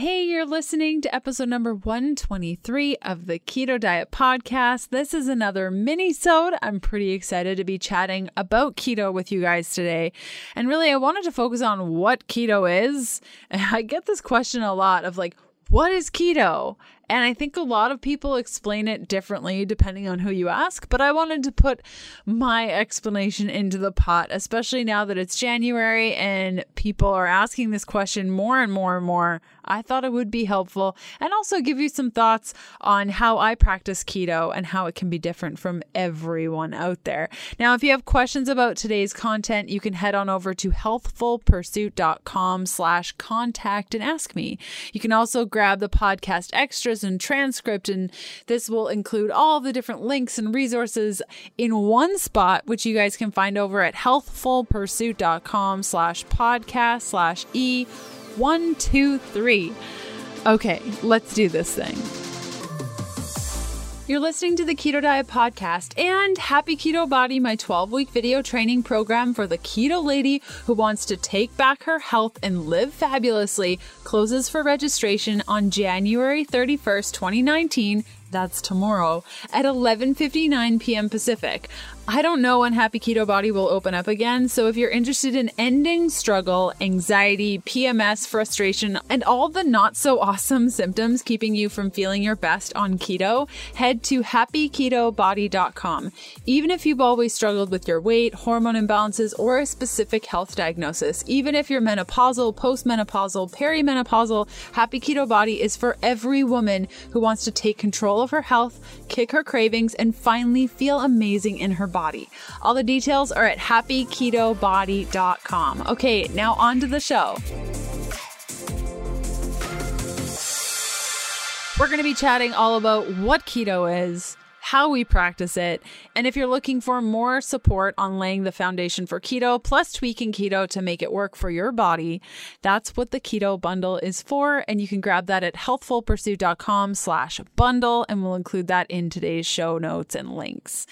Hey, you're listening to episode number 123 of the Keto Diet Podcast. This is another mini-sode. I'm pretty excited to be chatting about keto with you guys today. And really, I wanted to focus on what keto is. I get this question a lot of like, what is keto? And I think a lot of people explain it differently depending on who you ask, but I wanted to put my explanation into the pot, especially now that it's January and people are asking this question more and more and more. I thought it would be helpful and also give you some thoughts on how I practice keto and how it can be different from everyone out there. Now, if you have questions about today's content, you can head on over to healthfulpursuit.com slash contact and ask me. You can also grab the podcast extras and transcript. And this will include all the different links and resources in one spot, which you guys can find over at healthfulpursuit.com slash podcast slash E123. Okay, let's do this thing. You're listening to the Keto Diet Podcast and Happy Keto Body, my 12 week video training program for the keto lady who wants to take back her health and live fabulously, closes for registration on January 31st, 2019 that's tomorrow at 11:59 p.m. Pacific. I don't know when Happy Keto Body will open up again, so if you're interested in ending struggle, anxiety, PMS, frustration, and all the not so awesome symptoms keeping you from feeling your best on keto, head to happyketobody.com. Even if you've always struggled with your weight, hormone imbalances, or a specific health diagnosis, even if you're menopausal, postmenopausal, perimenopausal, Happy Keto Body is for every woman who wants to take control of her health, kick her cravings, and finally feel amazing in her body. All the details are at happyketobody.com. Okay, now on to the show. We're going to be chatting all about what keto is, how we practice it, and if you're looking for more support on laying the foundation for keto plus tweaking keto to make it work for your body, that's what the keto bundle is for. And you can grab that at healthfulpursuit.com slash bundle, and we'll include that in today's show notes and links.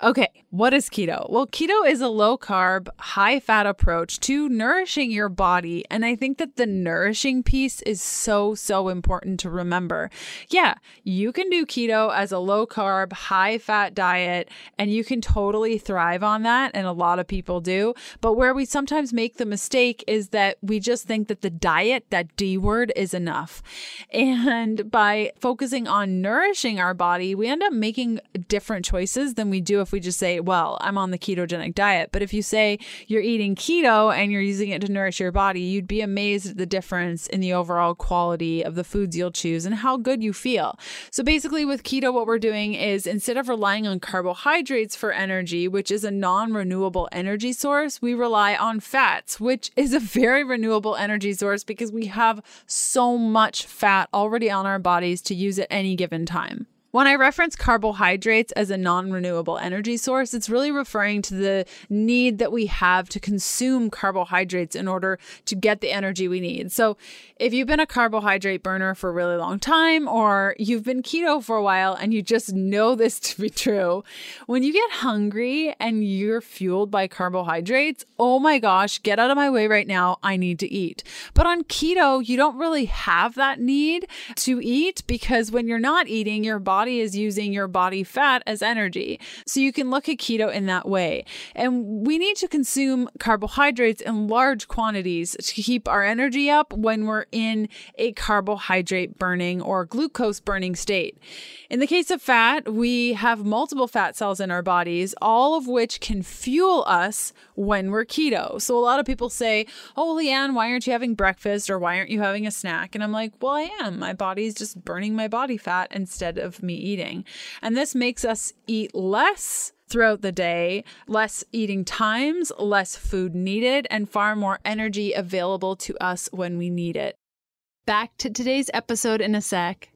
Okay, what is keto? Well, keto is a low carb, high fat approach to nourishing your body. And I think that the nourishing piece is so, so important to remember. Yeah, you can do keto as a low carb, high fat diet, and you can totally thrive on that. And a lot of people do. But where we sometimes make the mistake is that we just think that the diet, that D word, is enough. And by focusing on nourishing our body, we end up making different choices than we do if we just say, well, I'm on the ketogenic diet. But if you say you're eating keto and you're using it to nourish your body, you'd be amazed at the difference in the overall quality of the foods you'll choose and how good you feel. So basically, with keto, what we're doing is instead of relying on carbohydrates for energy, which is a non renewable energy source, we rely on fats, which is a very renewable energy source because we have so much fat already on our bodies to use at any given time. When I reference carbohydrates as a non renewable energy source, it's really referring to the need that we have to consume carbohydrates in order to get the energy we need. So, if you've been a carbohydrate burner for a really long time, or you've been keto for a while and you just know this to be true, when you get hungry and you're fueled by carbohydrates, oh my gosh, get out of my way right now. I need to eat. But on keto, you don't really have that need to eat because when you're not eating, your body body is using your body fat as energy. So you can look at keto in that way. And we need to consume carbohydrates in large quantities to keep our energy up when we're in a carbohydrate burning or glucose burning state. In the case of fat, we have multiple fat cells in our bodies, all of which can fuel us when we're keto. So a lot of people say, Oh, Leanne, why aren't you having breakfast or why aren't you having a snack? And I'm like, Well, I am. My body's just burning my body fat instead of me eating. And this makes us eat less throughout the day, less eating times, less food needed, and far more energy available to us when we need it. Back to today's episode in a sec.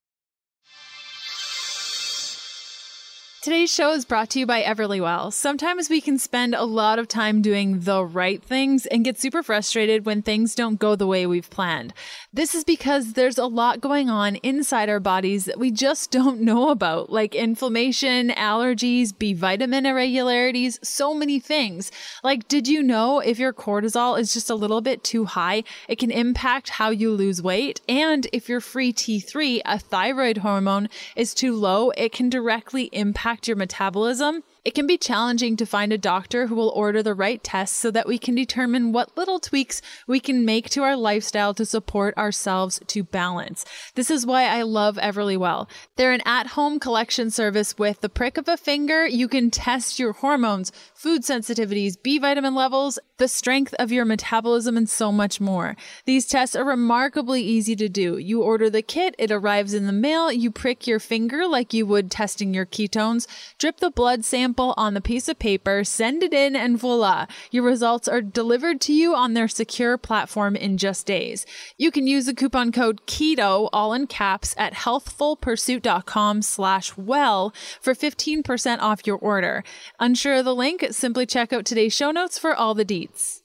Today's show is brought to you by Everlywell. Sometimes we can spend a lot of time doing the right things and get super frustrated when things don't go the way we've planned. This is because there's a lot going on inside our bodies that we just don't know about, like inflammation, allergies, B vitamin irregularities, so many things. Like, did you know if your cortisol is just a little bit too high, it can impact how you lose weight? And if your free T3, a thyroid hormone, is too low, it can directly impact impact your metabolism it can be challenging to find a doctor who will order the right tests so that we can determine what little tweaks we can make to our lifestyle to support ourselves to balance. This is why I love Everlywell. They're an at home collection service with the prick of a finger. You can test your hormones, food sensitivities, B vitamin levels, the strength of your metabolism, and so much more. These tests are remarkably easy to do. You order the kit, it arrives in the mail, you prick your finger like you would testing your ketones, drip the blood sample sample on the piece of paper, send it in, and voila, your results are delivered to you on their secure platform in just days. You can use the coupon code KETO, all in caps, at healthfulpursuit.com slash well for 15% off your order. Unsure of the link? Simply check out today's show notes for all the deets.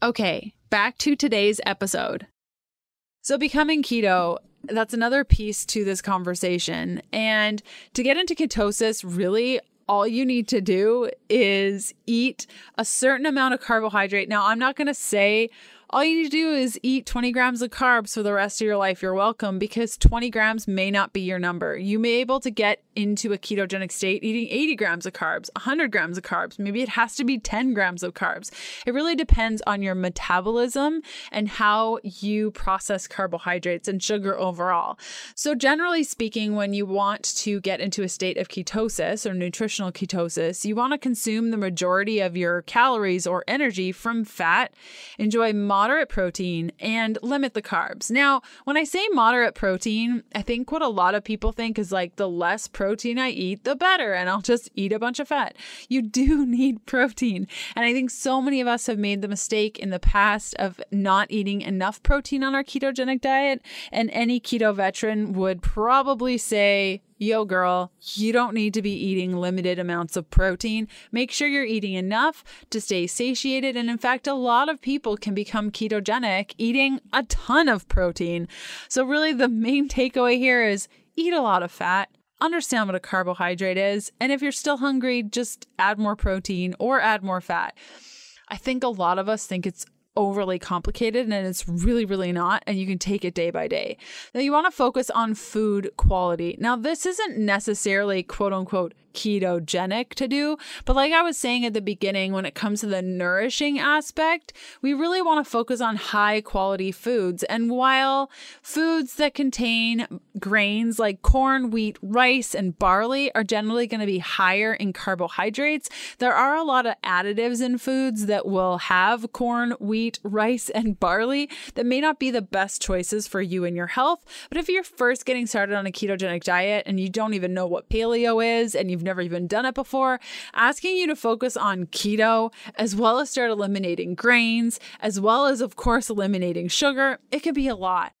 Okay, back to today's episode. So, becoming keto that's another piece to this conversation. And to get into ketosis, really, all you need to do is eat a certain amount of carbohydrate. Now, I'm not going to say all you need to do is eat 20 grams of carbs for the rest of your life. You're welcome because 20 grams may not be your number. You may be able to get into a ketogenic state eating 80 grams of carbs, 100 grams of carbs. Maybe it has to be 10 grams of carbs. It really depends on your metabolism and how you process carbohydrates and sugar overall. So, generally speaking, when you want to get into a state of ketosis or nutritional ketosis, you want to consume the majority of your calories or energy from fat, enjoy moderate protein and limit the carbs. Now, when I say moderate protein, I think what a lot of people think is like the less protein I eat, the better, and I'll just eat a bunch of fat. You do need protein. And I think so many of us have made the mistake in the past of not eating enough protein on our ketogenic diet. And any keto veteran would probably say, yo, girl, you don't need to be eating limited amounts of protein. Make sure you're eating enough to stay satiated. And in fact, a lot of people can become ketogenic eating a ton of protein. So, really, the main takeaway here is eat a lot of fat. Understand what a carbohydrate is. And if you're still hungry, just add more protein or add more fat. I think a lot of us think it's overly complicated and it's really, really not. And you can take it day by day. Now, you want to focus on food quality. Now, this isn't necessarily quote unquote ketogenic to do. But like I was saying at the beginning, when it comes to the nourishing aspect, we really want to focus on high quality foods. And while foods that contain grains like corn, wheat, rice, and barley are generally going to be higher in carbohydrates, there are a lot of additives in foods that will have corn, wheat, rice, and barley that may not be the best choices for you and your health. But if you're first getting started on a ketogenic diet and you don't even know what paleo is and you've never even done it before, asking you to focus on keto as well as start eliminating grains, as well as, of course, eliminating sugar. It could be a lot.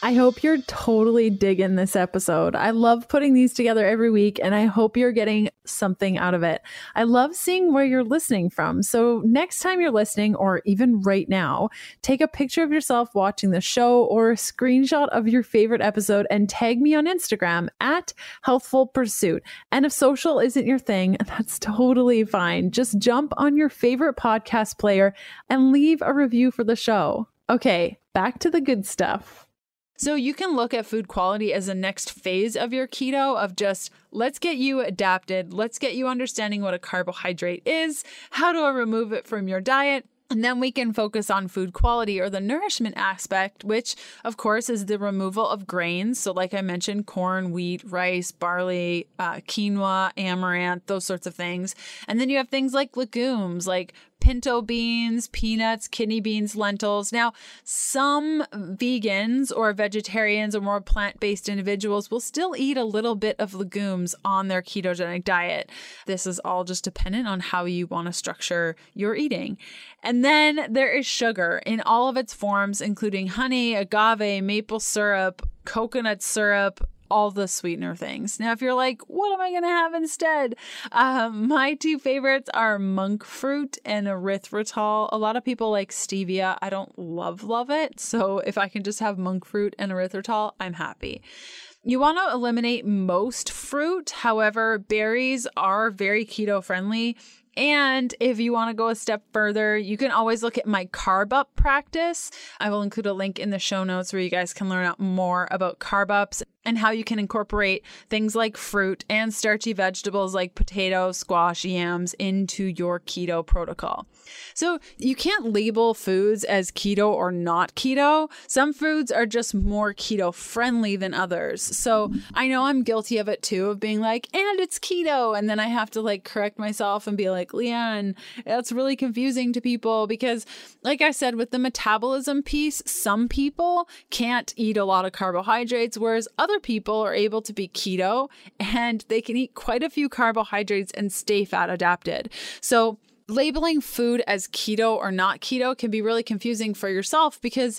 I hope you're totally digging this episode. I love putting these together every week and I hope you're getting something out of it. I love seeing where you're listening from. So, next time you're listening, or even right now, take a picture of yourself watching the show or a screenshot of your favorite episode and tag me on Instagram at Healthful Pursuit. And if social isn't your thing, that's totally fine. Just jump on your favorite podcast player and leave a review for the show. Okay, back to the good stuff. So you can look at food quality as the next phase of your keto of just let's get you adapted, let's get you understanding what a carbohydrate is, how to remove it from your diet, and then we can focus on food quality or the nourishment aspect, which, of course, is the removal of grains. So, like I mentioned, corn, wheat, rice, barley, uh, quinoa, amaranth, those sorts of things. And then you have things like legumes, like pinto beans, peanuts, kidney beans, lentils. Now, some vegans or vegetarians or more plant based individuals will still eat a little bit of legumes on their ketogenic diet. This is all just dependent on how you want to structure your eating. And then there is sugar in all of its forms, including honey, agave, maple syrup, coconut syrup, all the sweetener things. Now, if you're like, what am I going to have instead? Um, my two favorites are monk fruit and erythritol. A lot of people like stevia. I don't love, love it. So if I can just have monk fruit and erythritol, I'm happy. You want to eliminate most fruit. However, berries are very keto friendly. And if you want to go a step further, you can always look at my carb up practice. I will include a link in the show notes where you guys can learn out more about carb ups and how you can incorporate things like fruit and starchy vegetables like potato, squash, yams into your keto protocol. So you can't label foods as keto or not keto. Some foods are just more keto friendly than others. So I know I'm guilty of it too, of being like, and it's keto. And then I have to like correct myself and be like, Leanne, that's really confusing to people because, like I said, with the metabolism piece, some people can't eat a lot of carbohydrates, whereas other other people are able to be keto and they can eat quite a few carbohydrates and stay fat adapted. So, labeling food as keto or not keto can be really confusing for yourself because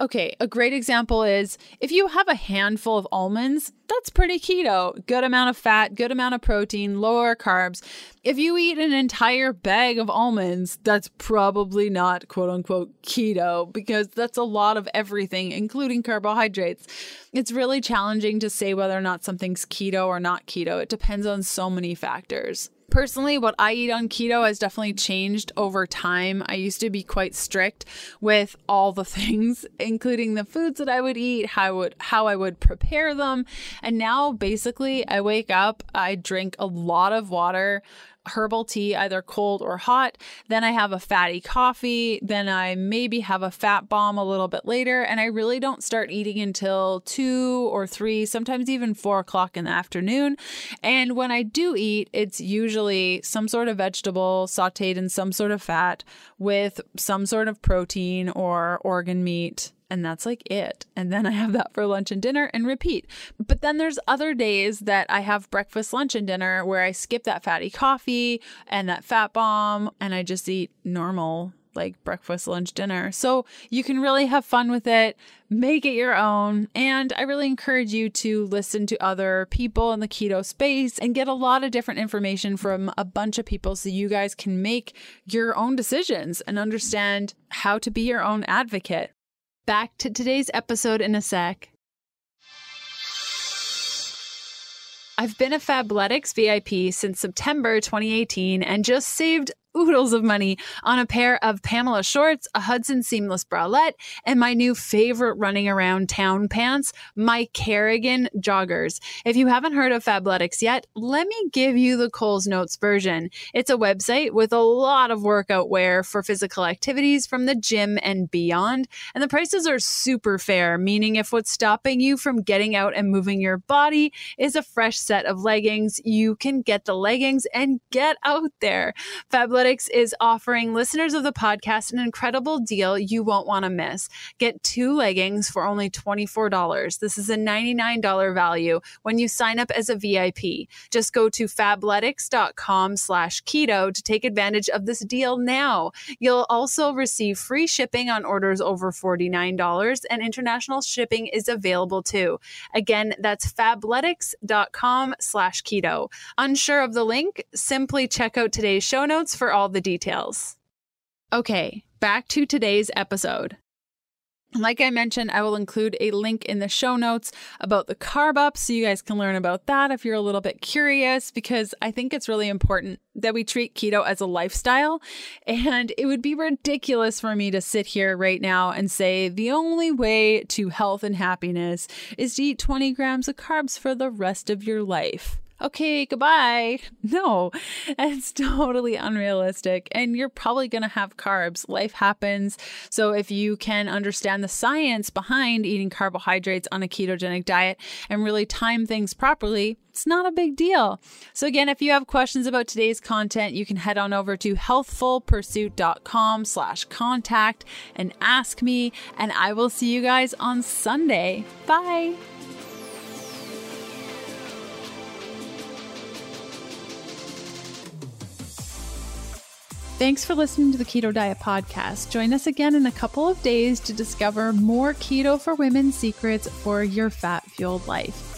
Okay, a great example is if you have a handful of almonds, that's pretty keto. Good amount of fat, good amount of protein, lower carbs. If you eat an entire bag of almonds, that's probably not quote unquote keto because that's a lot of everything, including carbohydrates. It's really challenging to say whether or not something's keto or not keto. It depends on so many factors. Personally, what I eat on keto has definitely changed over time. I used to be quite strict with all the things, including the foods that I would eat, how I would how I would prepare them. And now basically I wake up, I drink a lot of water, herbal tea, either cold or hot. Then I have a fatty coffee. Then I maybe have a fat bomb a little bit later. And I really don't start eating until two or three, sometimes even four o'clock in the afternoon. And when I do eat, it's usually some sort of vegetable sauteed in some sort of fat with some sort of protein or organ meat and that's like it. And then I have that for lunch and dinner and repeat. But then there's other days that I have breakfast, lunch, and dinner where I skip that fatty coffee and that fat bomb and I just eat normal like breakfast, lunch, dinner. So you can really have fun with it, make it your own. And I really encourage you to listen to other people in the keto space and get a lot of different information from a bunch of people so you guys can make your own decisions and understand how to be your own advocate back to today's episode in a sec. I've been a Fabletics VIP since September 2018 and just saved oodles of money on a pair of Pamela shorts, a Hudson seamless bralette, and my new favorite running around town pants, my Kerrigan joggers. If you haven't heard of Fabletics yet, let me give you the Coles Notes version. It's a website with a lot of workout wear for physical activities from the gym and beyond, and the prices are super fair, meaning if what's stopping you from getting out and moving your body is a fresh set of leggings, you can get the leggings and get out there. Fabletics is offering listeners of the podcast an incredible deal you won't want to miss. Get two leggings for only $24. This is a $99 value when you sign up as a VIP. Just go to fabletics.com slash keto to take advantage of this deal now. You'll also receive free shipping on orders over $49 and international shipping is available too. Again, that's fabletics.com slash keto. Unsure of the link? Simply check out today's show notes for all the details. Okay, back to today's episode. Like I mentioned, I will include a link in the show notes about the carb up so you guys can learn about that if you're a little bit curious, because I think it's really important that we treat keto as a lifestyle. And it would be ridiculous for me to sit here right now and say the only way to health and happiness is to eat 20 grams of carbs for the rest of your life okay, goodbye. No, it's totally unrealistic. And you're probably going to have carbs. Life happens. So if you can understand the science behind eating carbohydrates on a ketogenic diet and really time things properly, it's not a big deal. So again, if you have questions about today's content, you can head on over to healthfulpursuit.com slash contact and ask me, and I will see you guys on Sunday. Bye. Thanks for listening to the Keto Diet Podcast. Join us again in a couple of days to discover more keto for women secrets for your fat fueled life.